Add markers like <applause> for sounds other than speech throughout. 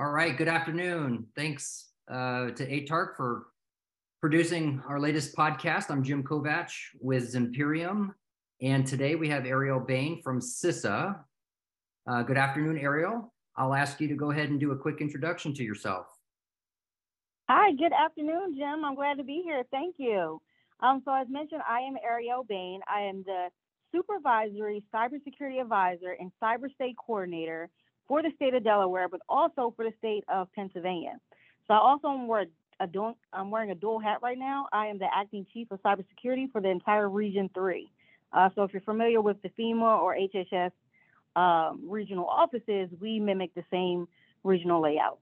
All right, good afternoon. Thanks uh, to ATARC for producing our latest podcast. I'm Jim Kovach with Zimperium, and today we have Ariel Bain from CISA. Uh, good afternoon, Ariel. I'll ask you to go ahead and do a quick introduction to yourself. Hi, good afternoon, Jim. I'm glad to be here. Thank you. Um, so, as mentioned, I am Ariel Bain. I am the Supervisory Cybersecurity Advisor and Cyber State Coordinator for the state of Delaware, but also for the state of Pennsylvania. So, I also am wearing a dual, I'm wearing a dual hat right now. I am the Acting Chief of Cybersecurity for the entire Region 3. Uh, so, if you're familiar with the FEMA or HHS um, regional offices, we mimic the same regional layout.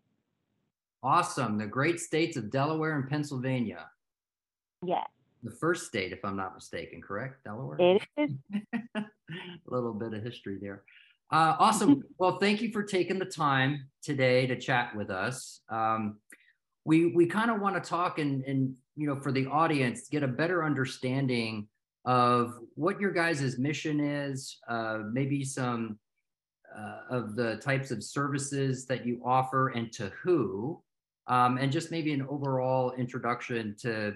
Awesome. The great states of Delaware and Pennsylvania. Yes the first state, if I'm not mistaken, correct? Delaware? It is. <laughs> a little bit of history there. Uh, awesome. <laughs> well, thank you for taking the time today to chat with us. Um, we we kind of want to talk and and you know for the audience get a better understanding of what your guys' mission is, uh, maybe some uh, of the types of services that you offer and to who, um, and just maybe an overall introduction to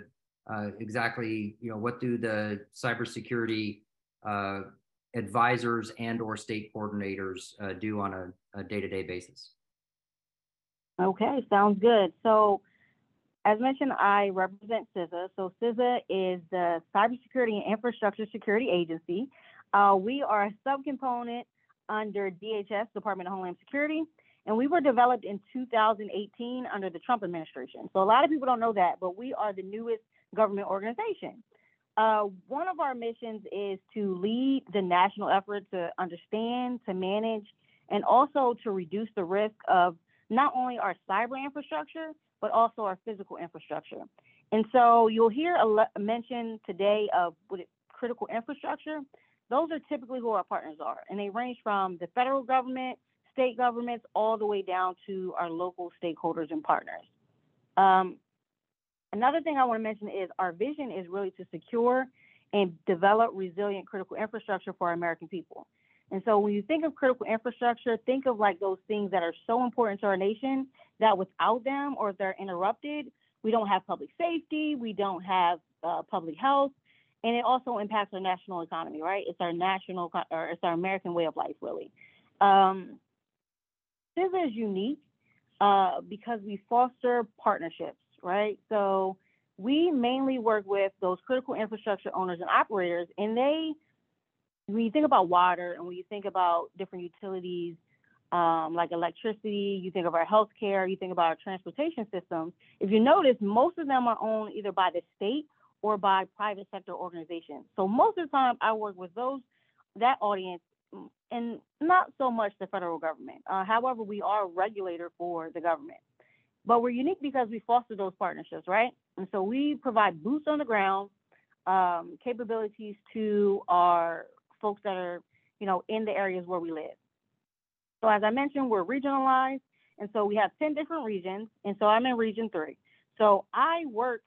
uh, exactly you know what do the cybersecurity uh, advisors and or state coordinators uh, do on a, a day-to-day basis okay sounds good so as mentioned i represent CISA so CISA is the cybersecurity and infrastructure security agency uh, we are a subcomponent under dhs department of homeland security and we were developed in 2018 under the Trump administration. So a lot of people don't know that, but we are the newest government organization. Uh, one of our missions is to lead the national effort to understand, to manage, and also to reduce the risk of not only our cyber infrastructure, but also our physical infrastructure. And so you'll hear a, le- mention today of critical infrastructure. Those are typically who our partners are, and they range from the federal government, state governments, all the way down to our local stakeholders and partners. Um, Another thing I want to mention is our vision is really to secure and develop resilient critical infrastructure for our American people. And so when you think of critical infrastructure, think of like those things that are so important to our nation that without them or if they're interrupted, we don't have public safety, we don't have uh, public health, and it also impacts our national economy, right? It's our national or it's our American way of life, really. Um, is unique uh, because we foster partnerships right? So we mainly work with those critical infrastructure owners and operators, and they, when you think about water and when you think about different utilities, um, like electricity, you think of our healthcare, you think about our transportation systems. If you notice, most of them are owned either by the state or by private sector organizations. So most of the time, I work with those that audience, mm, and not so much the federal government. Uh, however, we are a regulator for the government. But we're unique because we foster those partnerships, right? And so we provide boots on the ground um, capabilities to our folks that are, you know, in the areas where we live. So as I mentioned, we're regionalized, and so we have 10 different regions, and so I'm in Region 3. So I work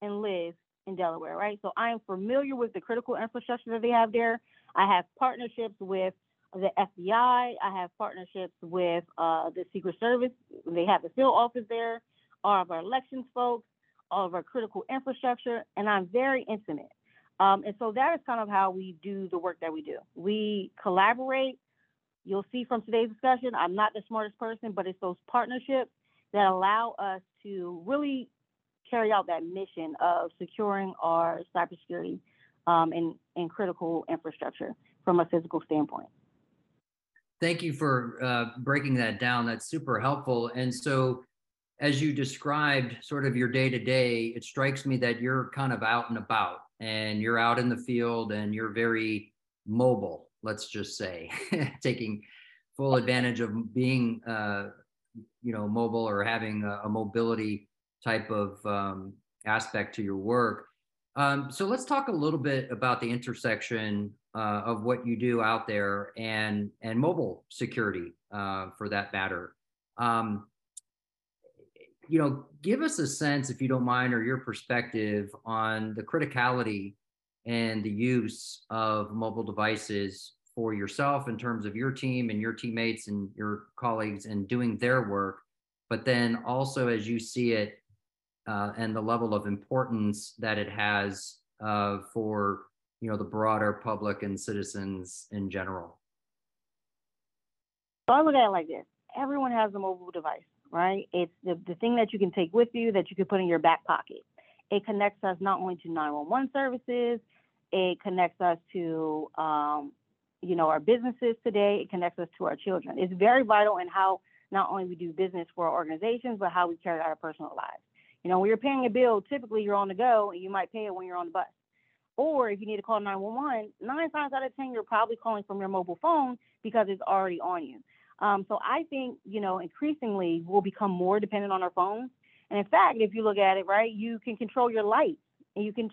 and live in Delaware, right? So I am familiar with the critical infrastructure that they have there. I have partnerships with the FBI. I have partnerships with uh, the Secret Service. They have a field office there. All of our elections folks, all of our critical infrastructure, and I'm very intimate. Um, and so that is kind of how we do the work that we do. We collaborate. You'll see from today's discussion, I'm not the smartest person, but it's those partnerships that allow us to really carry out that mission of securing our cybersecurity um, and, and critical infrastructure from a physical standpoint. Thank you for uh, breaking that down. That's super helpful. And so, as you described sort of your day to day, it strikes me that you're kind of out and about and you're out in the field and you're very mobile, let's just say, <laughs> taking full advantage of being, uh, you know, mobile or having a, a mobility type of um, aspect to your work. Um, so let's talk a little bit about the intersection uh, of what you do out there and and mobile security uh, for that matter. Um, you know, give us a sense, if you don't mind, or your perspective on the criticality and the use of mobile devices for yourself in terms of your team and your teammates and your colleagues and doing their work, but then also as you see it uh, and the level of importance that it has uh, for you know the broader public and citizens in general? So I look at it like this: everyone has a mobile device, right? It's the, the thing that you can take with you that you can put in your back pocket. It connects us not only to 911 services, it connects us to um, you know our businesses today. It connects us to our children. It's very vital in how not only we do business for our organizations, but how we carry out our personal lives. You know, when you're paying a bill, typically you're on the go and you might pay it when you're on the bus. Or if you need to call 911, nine times out of 10, you're probably calling from your mobile phone because it's already on you. Um, so I think, you know, increasingly we'll become more dependent on our phones. And in fact, if you look at it, right, you can control your lights and you can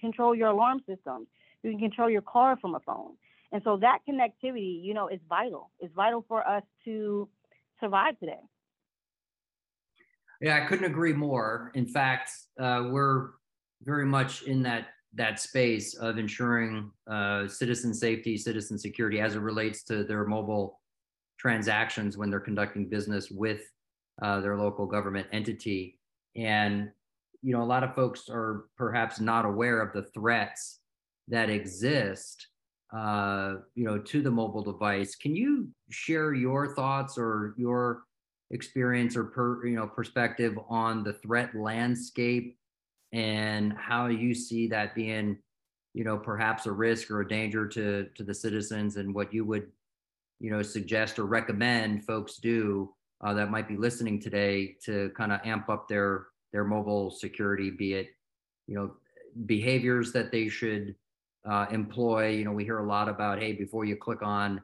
control your alarm systems. You can control your car from a phone. And so that connectivity, you know, is vital. It's vital for us to survive today. Yeah, I couldn't agree more. In fact, uh, we're very much in that that space of ensuring uh, citizen safety, citizen security as it relates to their mobile transactions when they're conducting business with uh, their local government entity. And you know, a lot of folks are perhaps not aware of the threats that exist, uh, you know, to the mobile device. Can you share your thoughts or your experience or per, you know perspective on the threat landscape and how you see that being you know perhaps a risk or a danger to to the citizens and what you would you know suggest or recommend folks do uh, that might be listening today to kind of amp up their their mobile security be it you know behaviors that they should uh, employ. You know we hear a lot about hey before you click on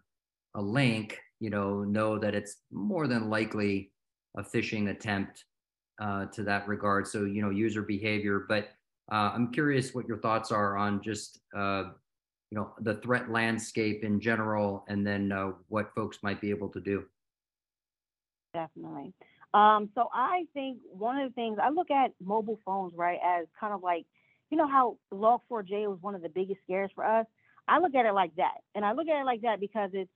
a link you know know that it's more than likely a phishing attempt uh, to that regard. So you know user behavior, but uh, I'm curious what your thoughts are on just uh, you know the threat landscape in general, and then uh, what folks might be able to do. Definitely. Um, so I think one of the things I look at mobile phones right as kind of like you know how Log4j was one of the biggest scares for us. I look at it like that, and I look at it like that because it's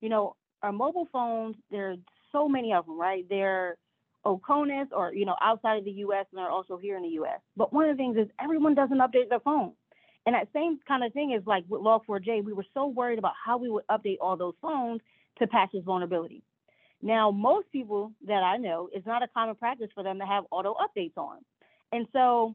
you know our mobile phones, there are so many of them, right? They're OCONUS or, you know, outside of the US and they're also here in the US. But one of the things is everyone doesn't update their phone. And that same kind of thing is like with Log4j, we were so worried about how we would update all those phones to patch this vulnerability. Now, most people that I know, it's not a common practice for them to have auto updates on. And so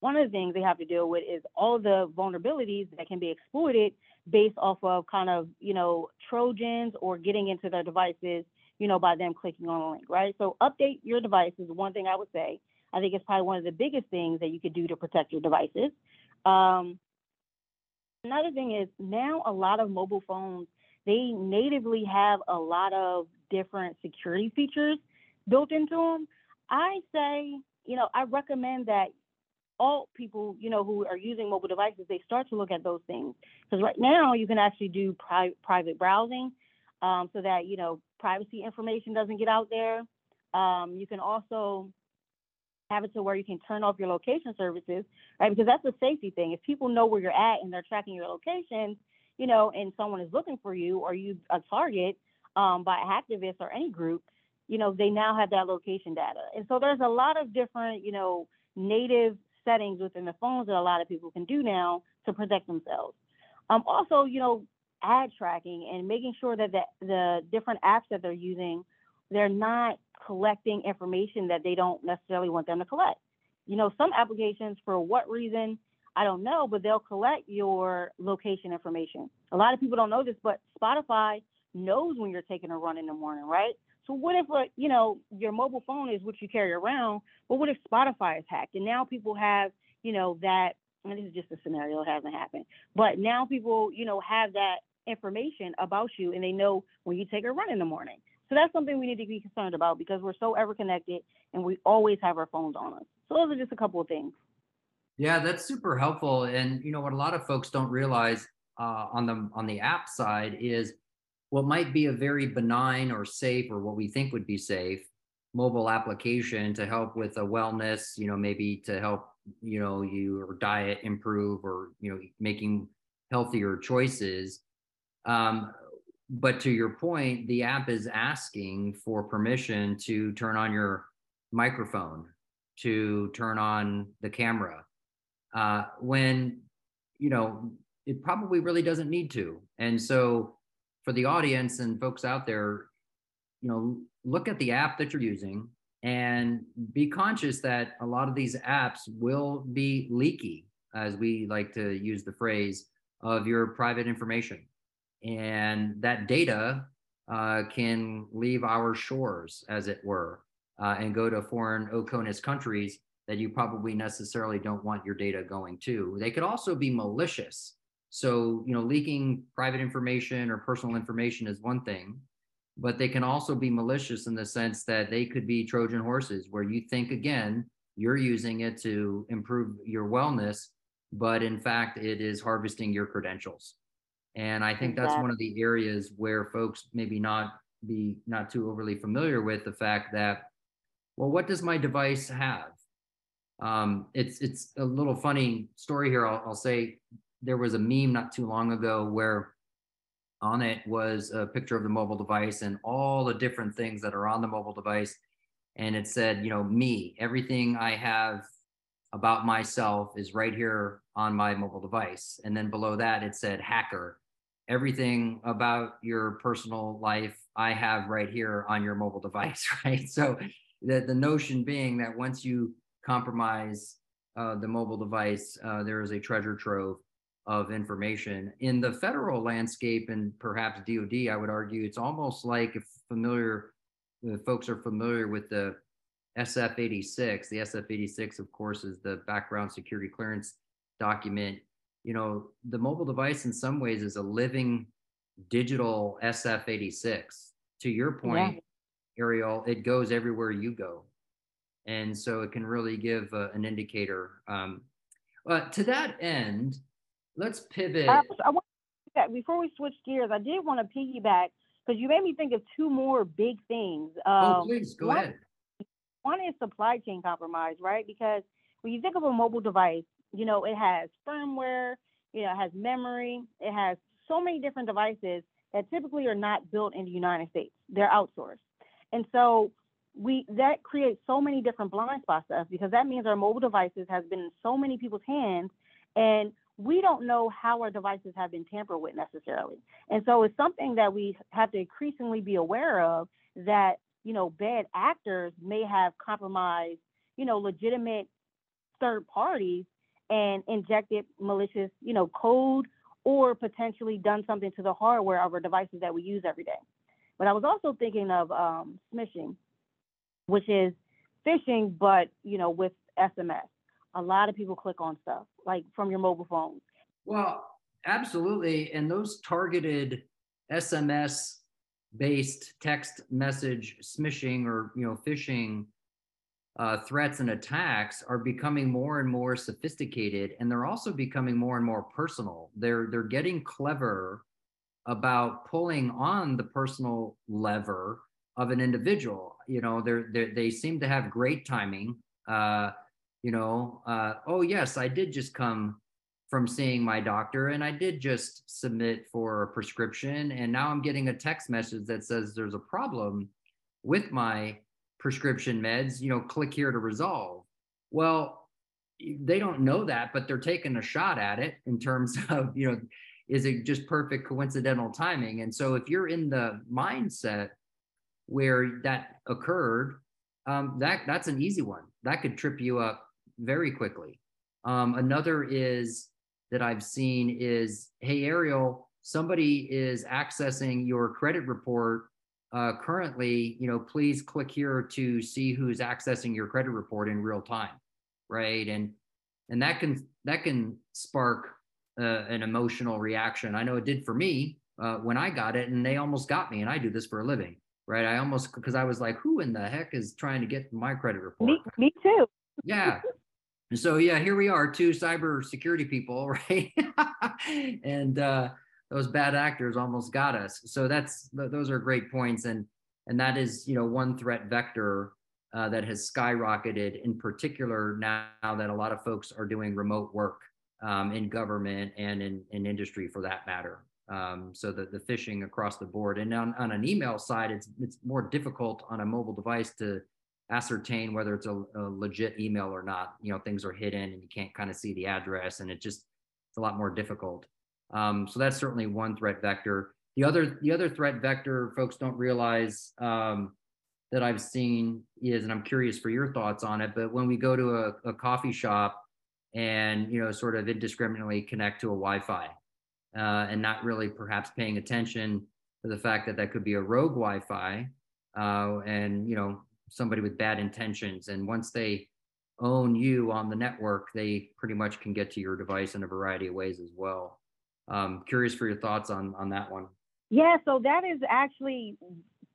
one of the things they have to deal with is all the vulnerabilities that can be exploited based off of kind of, you know, Trojans or getting into their devices, you know, by them clicking on a link, right? So update your device is one thing I would say. I think it's probably one of the biggest things that you could do to protect your devices. Um, another thing is now a lot of mobile phones, they natively have a lot of different security features built into them. I say, you know, I recommend that all people, you know, who are using mobile devices, they start to look at those things. Because right now you can actually do pri- private browsing um, so that, you know, privacy information doesn't get out there. Um, you can also have it to where you can turn off your location services, right? Because that's a safety thing. If people know where you're at and they're tracking your location, you know, and someone is looking for you or you a target um, by activists or any group, you know, they now have that location data. And so there's a lot of different, you know, native settings within the phones that a lot of people can do now to protect themselves. Um, also, you know, ad tracking and making sure that the, the different apps that they're using, they're not collecting information that they don't necessarily want them to collect. You know, some applications, for what reason, I don't know, but they'll collect your location information. A lot of people don't know this, but Spotify knows when you're taking a run in the morning, right? So what if, uh, you know, your mobile phone is what you carry around, but what if Spotify is hacked? And now people have, you know, that, and this is just a scenario, it hasn't happened, but now people, you know, have that information about you and they know when you take a run in the morning. So that's something we need to be concerned about because we're so ever connected and we always have our phones on us. So those are just a couple of things. Yeah, that's super helpful. And you know what a lot of folks don't realize uh, on the on the app side is what might be a very benign or safe or what we think would be safe mobile application to help with a wellness you know maybe to help you know your diet improve or you know making healthier choices um, but to your point, the app is asking for permission to turn on your microphone, to turn on the camera, uh, when you know it probably really doesn't need to. And so, for the audience and folks out there, you know, look at the app that you're using and be conscious that a lot of these apps will be leaky, as we like to use the phrase, of your private information. And that data uh, can leave our shores, as it were, uh, and go to foreign OCONUS countries that you probably necessarily don't want your data going to. They could also be malicious. So, you know, leaking private information or personal information is one thing, but they can also be malicious in the sense that they could be Trojan horses where you think, again, you're using it to improve your wellness, but in fact, it is harvesting your credentials. And I think that's one of the areas where folks maybe not be not too overly familiar with the fact that, well, what does my device have? Um, it's it's a little funny story here. I'll, I'll say there was a meme not too long ago where on it was a picture of the mobile device and all the different things that are on the mobile device. And it said, you know, me, everything I have about myself is right here on my mobile device. And then below that, it said hacker. Everything about your personal life I have right here on your mobile <laughs> device, right? So the, the notion being that once you compromise uh, the mobile device, uh, there is a treasure trove of information. In the federal landscape and perhaps DoD, I would argue it's almost like if familiar, if folks are familiar with the SF-86. The SF-86, of course, is the background security clearance document. You know, the mobile device in some ways is a living digital SF-86. To your point, yeah. Ariel, it goes everywhere you go and so it can really give uh, an indicator. Um, uh, to that end, let's pivot. I, I want that before we switch gears. I did want to piggyback because you made me think of two more big things. Oh, um, oh, please go one, ahead. One is supply chain compromise, right? Because when you think of a mobile device, you know it has firmware, you know, it has memory, it has so many different devices that typically are not built in the United States. They're outsourced, and so we that creates so many different blind spots to us because that means our mobile devices has been in so many people's hands and we don't know how our devices have been tampered with necessarily. And so it's something that we have to increasingly be aware of that, you know, bad actors may have compromised, you know, legitimate third parties and injected malicious, you know, code or potentially done something to the hardware of our devices that we use every day. But I was also thinking of um, smishing which is phishing, but you know, with SMS. A lot of people click on stuff like from your mobile phone. Well, absolutely. And those targeted SMS based text message smishing or you know phishing uh, threats and attacks are becoming more and more sophisticated and they're also becoming more and more personal they're they're getting clever about pulling on the personal lever of an individual. You know, they're, they're they seem to have great timing. Uh, you know, uh, oh yes, I did just come from seeing my doctor and I did just submit for a prescription and now I'm getting a text message that says there's a problem with my prescription meds, you know, click here to resolve. Well, they don't know that, but they're taking a shot at it in terms <laughs> of, you know, is it just perfect coincidental timing? And so if you're in the mindset where that occurred, um, that that's an easy one. That could trip you up very quickly. Um, another is that I've seen is, hey Ariel, somebody is accessing your credit report uh, currently. You know, please click here to see who's accessing your credit report in real time, right? And and that can that can spark uh, an emotional reaction. I know it did for me uh, when I got it, and they almost got me. And I do this for a living right? I almost because I was like, who in the heck is trying to get my credit report? Me, me too. yeah. And so yeah, here we are, two cyber security people, <laughs> right? and uh, those bad actors almost got us. So that's those are great points, and and that is you know one threat vector uh, that has skyrocketed, in particular now that a lot of folks are doing remote work um, in government and in, in industry for that matter. Um, so the, the phishing across the board. And on, on an email side, it's it's more difficult on a mobile device to ascertain whether it's a, a, legit email or not. You know, things are hidden and you can't kind of see the address, and it just it's a lot more difficult. Um, so that's certainly one threat vector. The other the other threat vector folks don't realize um, that I've seen is, and I'm curious for your thoughts on it, but when we go to a, a coffee shop and you know sort of indiscriminately connect to a Wi-Fi uh, and not really perhaps paying attention to the fact that that could be a rogue Wi-Fi uh, and you know somebody with bad intentions. And once they own you on the network, they pretty much can get to your device in a variety of ways as well. Um, curious for your thoughts on on that one. Yeah, so that is actually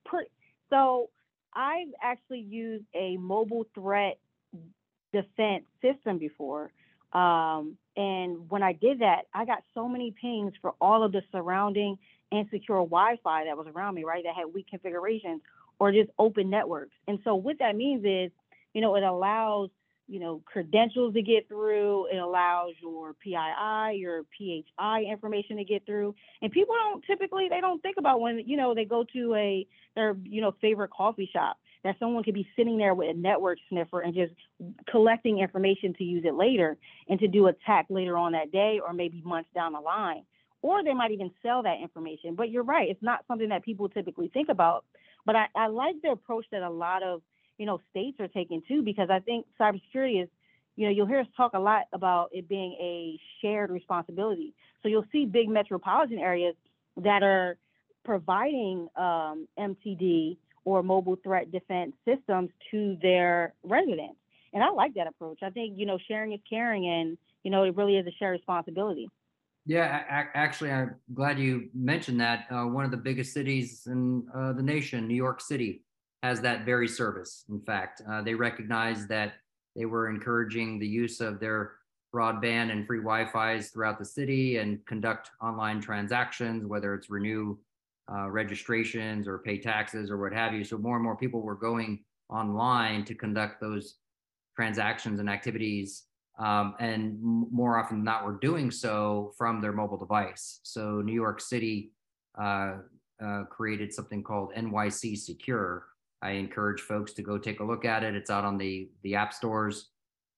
pretty. So I've actually used a mobile threat defense system before. Um, and when I did that, I got so many pings for all of the surrounding insecure Wi-Fi that was around me, right? That had weak configurations or just open networks. And so what that means is, you know, it allows, you know, credentials to get through. It allows your PII, your PHI information to get through. And people don't typically, they don't think about when, you know, they go to a, their, you know, favorite coffee shop that someone could be sitting there with a network sniffer and just collecting information to use it later and to do a attack later on that day or maybe months down the line. Or they might even sell that information. But you're right, it's not something that people typically think about. But I, I like the approach that a lot of, you know, states are taking too, because I think cybersecurity is, you know, you'll hear us talk a lot about it being a shared responsibility. So you'll see big metropolitan areas that are providing um, MTD or mobile threat defense systems to their residents. And I like that approach. I think, you know, sharing is caring and, you know, it really is a shared responsibility. Yeah, actually, I'm glad you mentioned that. Uh, one of the biggest cities in uh, the nation, New York City, has that very service. In fact, uh, they recognized that they were encouraging the use of their broadband and free Wi-Fi's throughout the city and conduct online transactions, whether it's renew uh, registrations or pay taxes or what have you. So more and more people were going online to conduct those transactions and activities. Um, and more often than not, were doing so from their mobile device. So New York City uh, uh, created something called NYC Secure. I encourage folks to go take a look at it. It's out on the the app stores,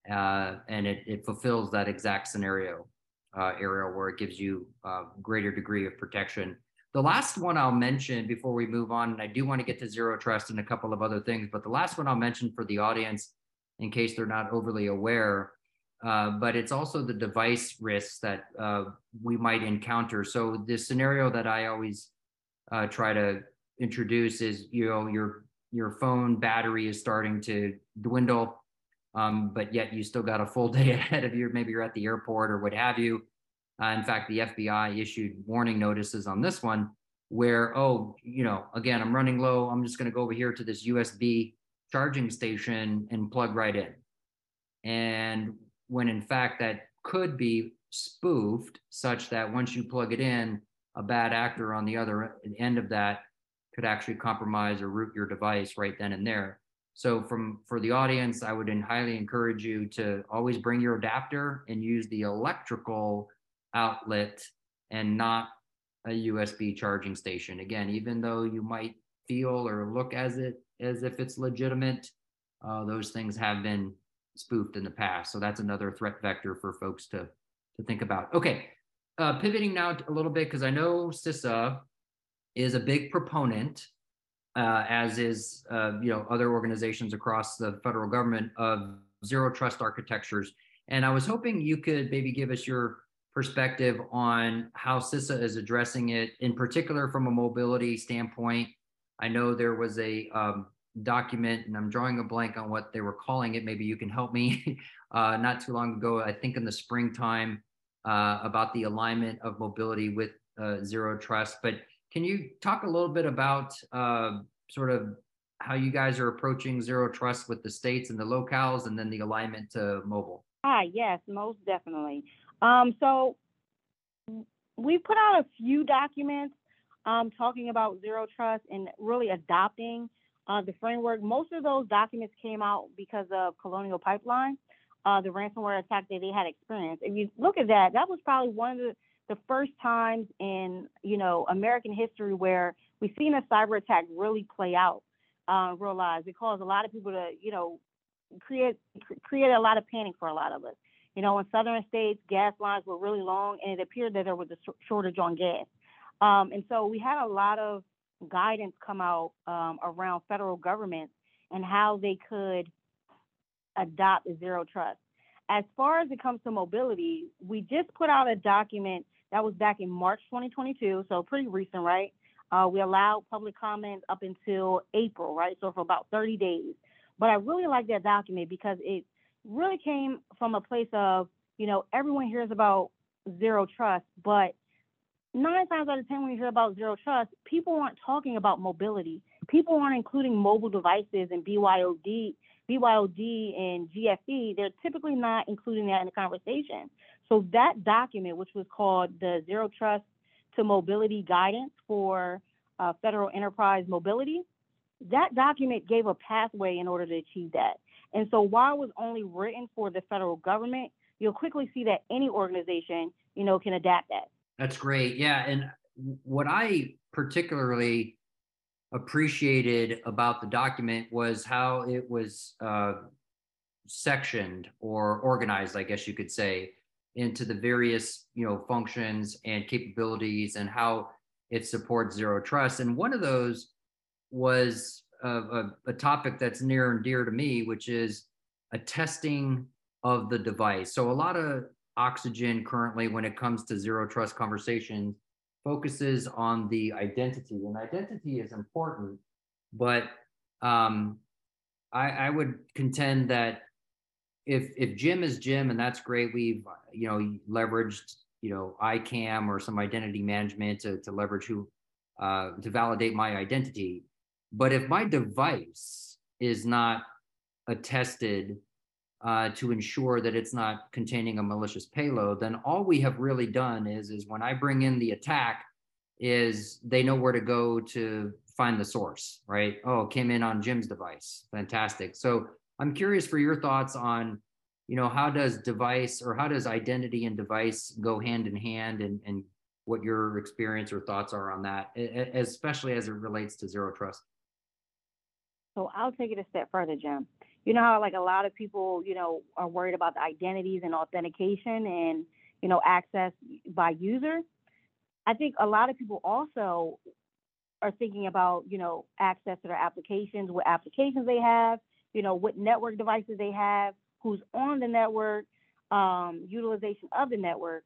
uh, and it, it fulfills that exact scenario, uh, where it gives you a greater degree of protection the last one I'll mention before we move on, and I do want to get to zero trust and a couple of other things, but the last one I'll mention for the audience, in case they're not overly aware, uh, but it's also the device risks that uh, we might encounter. So the scenario that I always uh, try to introduce is, you know, your your phone battery is starting to dwindle, um, but yet you still got a full <laughs> day ahead of you. Maybe you're at the airport or what have you uh, in fact, the FBI issued warning notices on this one where, oh, you know, again, I'm running low. I'm just going to go over here to this USB charging station and plug right in. And when in fact that could be spoofed such that once you plug it in, a bad actor on the other end of that could actually compromise or root your device right then and there. So from for the audience, I would highly encourage you to always bring your adapter and use the electrical outlet and not a USB charging station. Again, even though you might feel or look as it as if it's legitimate, uh, those things have been spoofed in the past. So that's another threat vector for folks to to think about. Okay, uh, pivoting now a little bit because I know CISA is a big proponent, uh, as is uh, you know other organizations across the federal government of zero trust architectures. And I was hoping you could maybe give us your perspective on how CISA is addressing it, in particular from a mobility standpoint. I know there was a um, document, and I'm drawing a blank on what they were calling it. Maybe you can help me. <laughs> uh, not too long ago, I think in the springtime, uh, about the alignment of mobility with uh, zero trust. But can you talk a little bit about uh, sort of how you guys are approaching zero trust with the states and the locales, and then the alignment to mobile? Ah, yes, most definitely. Um, so we put out a few documents um, talking about zero trust and really adopting uh, the framework. Most of those documents came out because of Colonial Pipeline, uh, the ransomware attack that they had experienced. If you look at that, that was probably one of the, the first times in you know American history where we've seen a cyber attack really play out uh, real. It caused a lot of people to you know create create a lot of panic for a lot of us. You know, in southern states, gas lines were really long, and it appeared that there was a shortage on gas. Um, and so we had a lot of guidance come out um, around federal governments and how they could adopt zero trust. As far as it comes to mobility, we just put out a document that was back in March 2022, so pretty recent, right? Uh, we allowed public comments up until April, right? So for about 30 days. But I really like that document because it really came from a place of, you know, everyone hears about zero trust, but nine times out of 10, when you hear about zero trust, people aren't talking about mobility. People aren't including mobile devices and BYOD, BYOD and GFE. They're typically not including that in the conversation. So that document, which was called the Zero Trust to Mobility Guidance for uh, Federal Enterprise Mobility, that document gave a pathway in order to achieve that. And so while it was only written for the federal government, you'll quickly see that any organization, you know, can adapt that. That's great. Yeah. And what I particularly appreciated about the document was how it was uh, sectioned or organized, I guess you could say, into the various you know functions and capabilities and how it supports zero trust. And one of those was a, a, a topic that's near and dear to me, which is attesting of the device. So a lot of Oxygen currently, when it comes to zero trust conversations, focuses on the identity, and identity is important. But um, I, I would contend that if if Jim is Jim, and that's great, we've you know leveraged you know ICAM or some identity management to to leverage who uh, to validate my identity. But if my device is not attested uh, to ensure that it's not containing a malicious payload, then all we have really done is is when I bring in the attack, is they know where to go to find the source, right? Oh, came in on Jim's device. Fantastic. So I'm curious for your thoughts on, you know, how does device or how does identity and device go hand in hand and, and what your experience or thoughts are on that, especially as it relates to zero trust? So I'll take it a step further, Jim you know how like a lot of people, you know, are worried about the identities and authentication and, you know, access by users. I think a lot of people also are thinking about, you know, access to their applications, what applications they have, you know, what network devices they have, who's on the network, um, utilization of the network.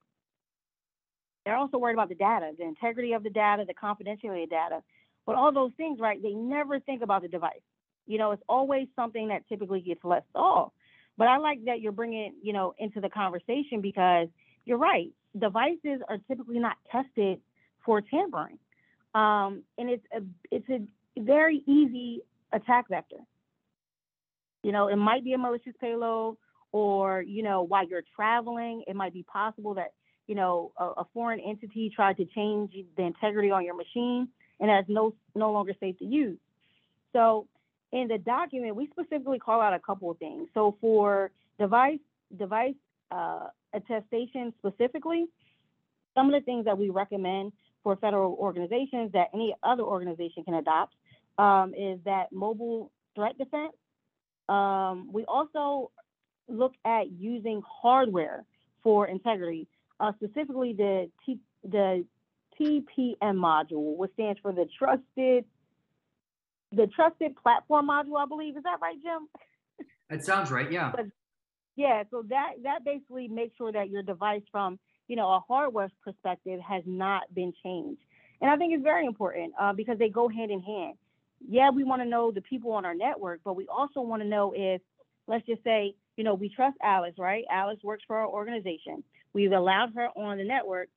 They're also worried about the data, the integrity of the data, the confidentiality of data. But all those things, right, they never think about the device. You know, it's always something that typically gets left off. But I like that you're bringing, you know, into the conversation because you're right. Devices are typically not tested for tampering, um, and it's a it's a very easy attack vector. You know, it might be a malicious payload, or you know, while you're traveling, it might be possible that you know a, a foreign entity tried to change the integrity on your machine, and that's no no longer safe to use. So in the document, we specifically call out a couple of things. So for device device uh, attestation specifically, some of the things that we recommend for federal organizations that any other organization can adopt um, is that mobile threat defense. Um, we also look at using hardware for integrity, uh, specifically the T- the TPM module, which stands for the Trusted the trusted platform module, I believe. Is that right, Jim? That sounds right. Yeah. But, yeah. So that that basically makes sure that your device, from you know a hardware perspective, has not been changed. And I think it's very important uh, because they go hand in hand. Yeah, we want to know the people on our network, but we also want to know if, let's just say, you know, we trust Alice, right? Alice works for our organization. We've allowed her on the network.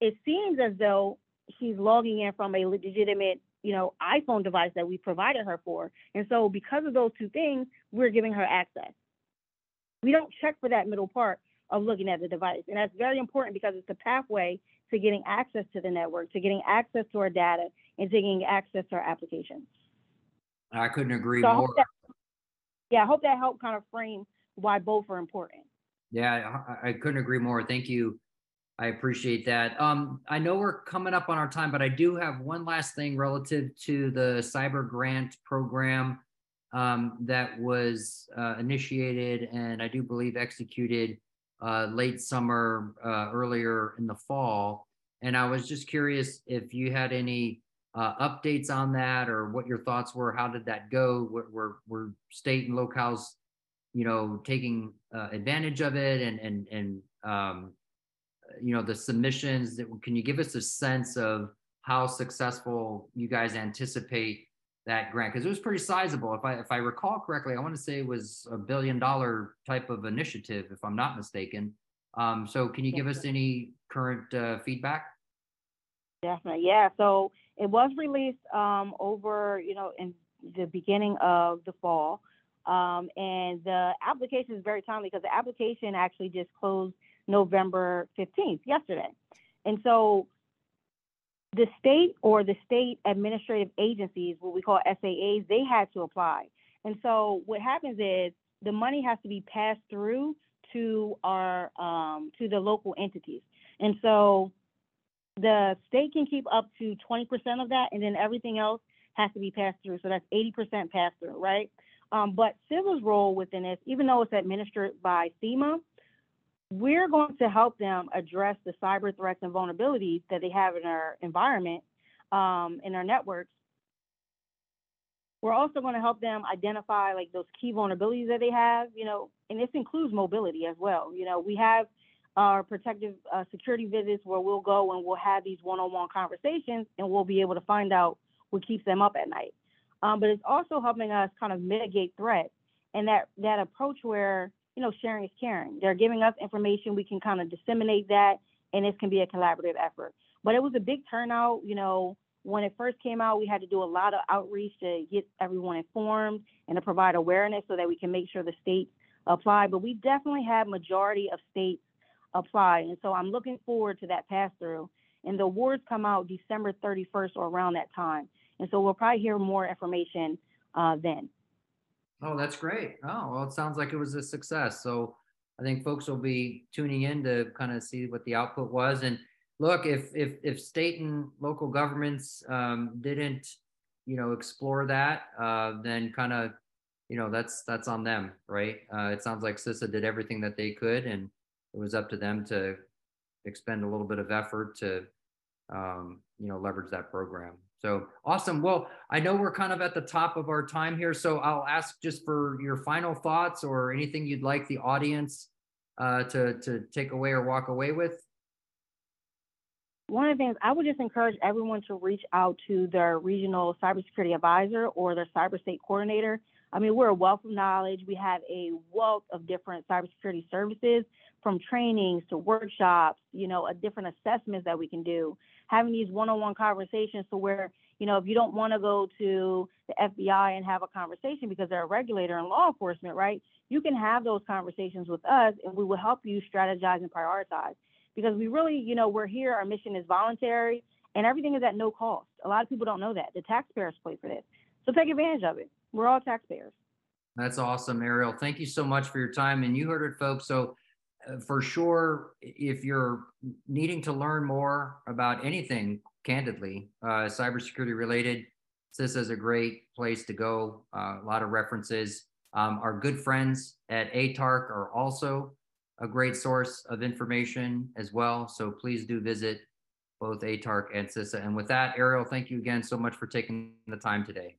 It seems as though she's logging in from a legitimate you know, iPhone device that we provided her for. And so because of those two things, we're giving her access. We don't check for that middle part of looking at the device. And that's very important because it's the pathway to getting access to the network, to getting access to our data, and to getting access to our applications. I couldn't agree so more. That, yeah, I hope that helped kind of frame why both are important. Yeah, I, I couldn't agree more. Thank you. I appreciate that. Um, I know we're coming up on our time, but I do have one last thing relative to the cyber grant program um, that was uh, initiated and I do believe executed uh, late summer, uh, earlier in the fall. And I was just curious if you had any uh, updates on that or what your thoughts were. How did that go? Were, were, were state and locales, you know, taking uh, advantage of it and and and um, you know the submissions? That, can you give us a sense of how successful you guys anticipate that grant? Because it was pretty sizable. If I if I recall correctly, I want to say it was a billion dollar type of initiative, if I'm not mistaken. Um, so can you give us any current uh, feedback? Definitely, yeah. So it was released um, over, you know, in the beginning of the fall, um, and the application is very timely because the application actually just closed November 15th, yesterday, and so the state or the state administrative agencies, what we call SAAs, they had to apply, and so what happens is the money has to be passed through to our um, to the local entities, and so the state can keep up to 20% of that, and then everything else has to be passed through. So that's 80% pass through, right? Um, but CISA's role within this, even though it's administered by FEMA, we're going to help them address the cyber threats and vulnerabilities that they have in our environment, um, in our networks. We're also going to help them identify like those key vulnerabilities that they have, you know, and this includes mobility as well. You know, we have our protective uh, security visits where we'll go and we'll have these one-on-one conversations and we'll be able to find out what keeps them up at night. Um, but it's also helping us kind of mitigate threats and that that approach where you know sharing is caring. They're giving us information, we can kind of disseminate that, and this can be a collaborative effort. But it was a big turnout. You know, when it first came out, we had to do a lot of outreach to get everyone informed and to provide awareness so that we can make sure the states apply. But we definitely have majority of states apply. And so I'm looking forward to that pass through. And the awards come out December 31st or around that time. And so we'll probably hear more information uh, then. Oh, that's great. Oh, well, it sounds like it was a success. So I think folks will be tuning in to kind of see what the output was. And look, if if if state and local governments um, didn't, you know, explore that, uh, then kind of, you know, that's that's on them, right? Uh, it sounds like CISA did everything that they could, and it was up to them to expend a little bit of effort to um, you know leverage that program. So awesome. Well i know we're kind of at the top of our time here so i'll ask just for your final thoughts or anything you'd like the audience uh, to to take away or walk away with. One of the things I would just encourage everyone to reach out to their regional cybersecurity advisor or their cyber state coordinator. I mean, we're a wealth of knowledge. We have a wealth of different cybersecurity services from trainings to workshops, you know, a different assessments that we can do, having these one-on-one conversations so where, you know, if you don't want to go to the FBI and have a conversation because they're a regulator and law enforcement, right? You can have those conversations with us and we will help you strategize and prioritize because we really, you know, we're here, our mission is voluntary and everything is at no cost. A lot of people don't know that. The taxpayers pay for this. So take advantage of it. We're all taxpayers. That's awesome, Ariel. Thank you so much for your time. And you heard it, folks. So uh, for sure, if you're needing to learn more about anything, candidly, uh, cybersecurity related, this is a great place to go. Uh, a lot of references. Um, our good friends at ATARC are also a great source of information as well. So please do visit both ATARC and CISA. And with that, Ariel, thank you again so much for taking the time today.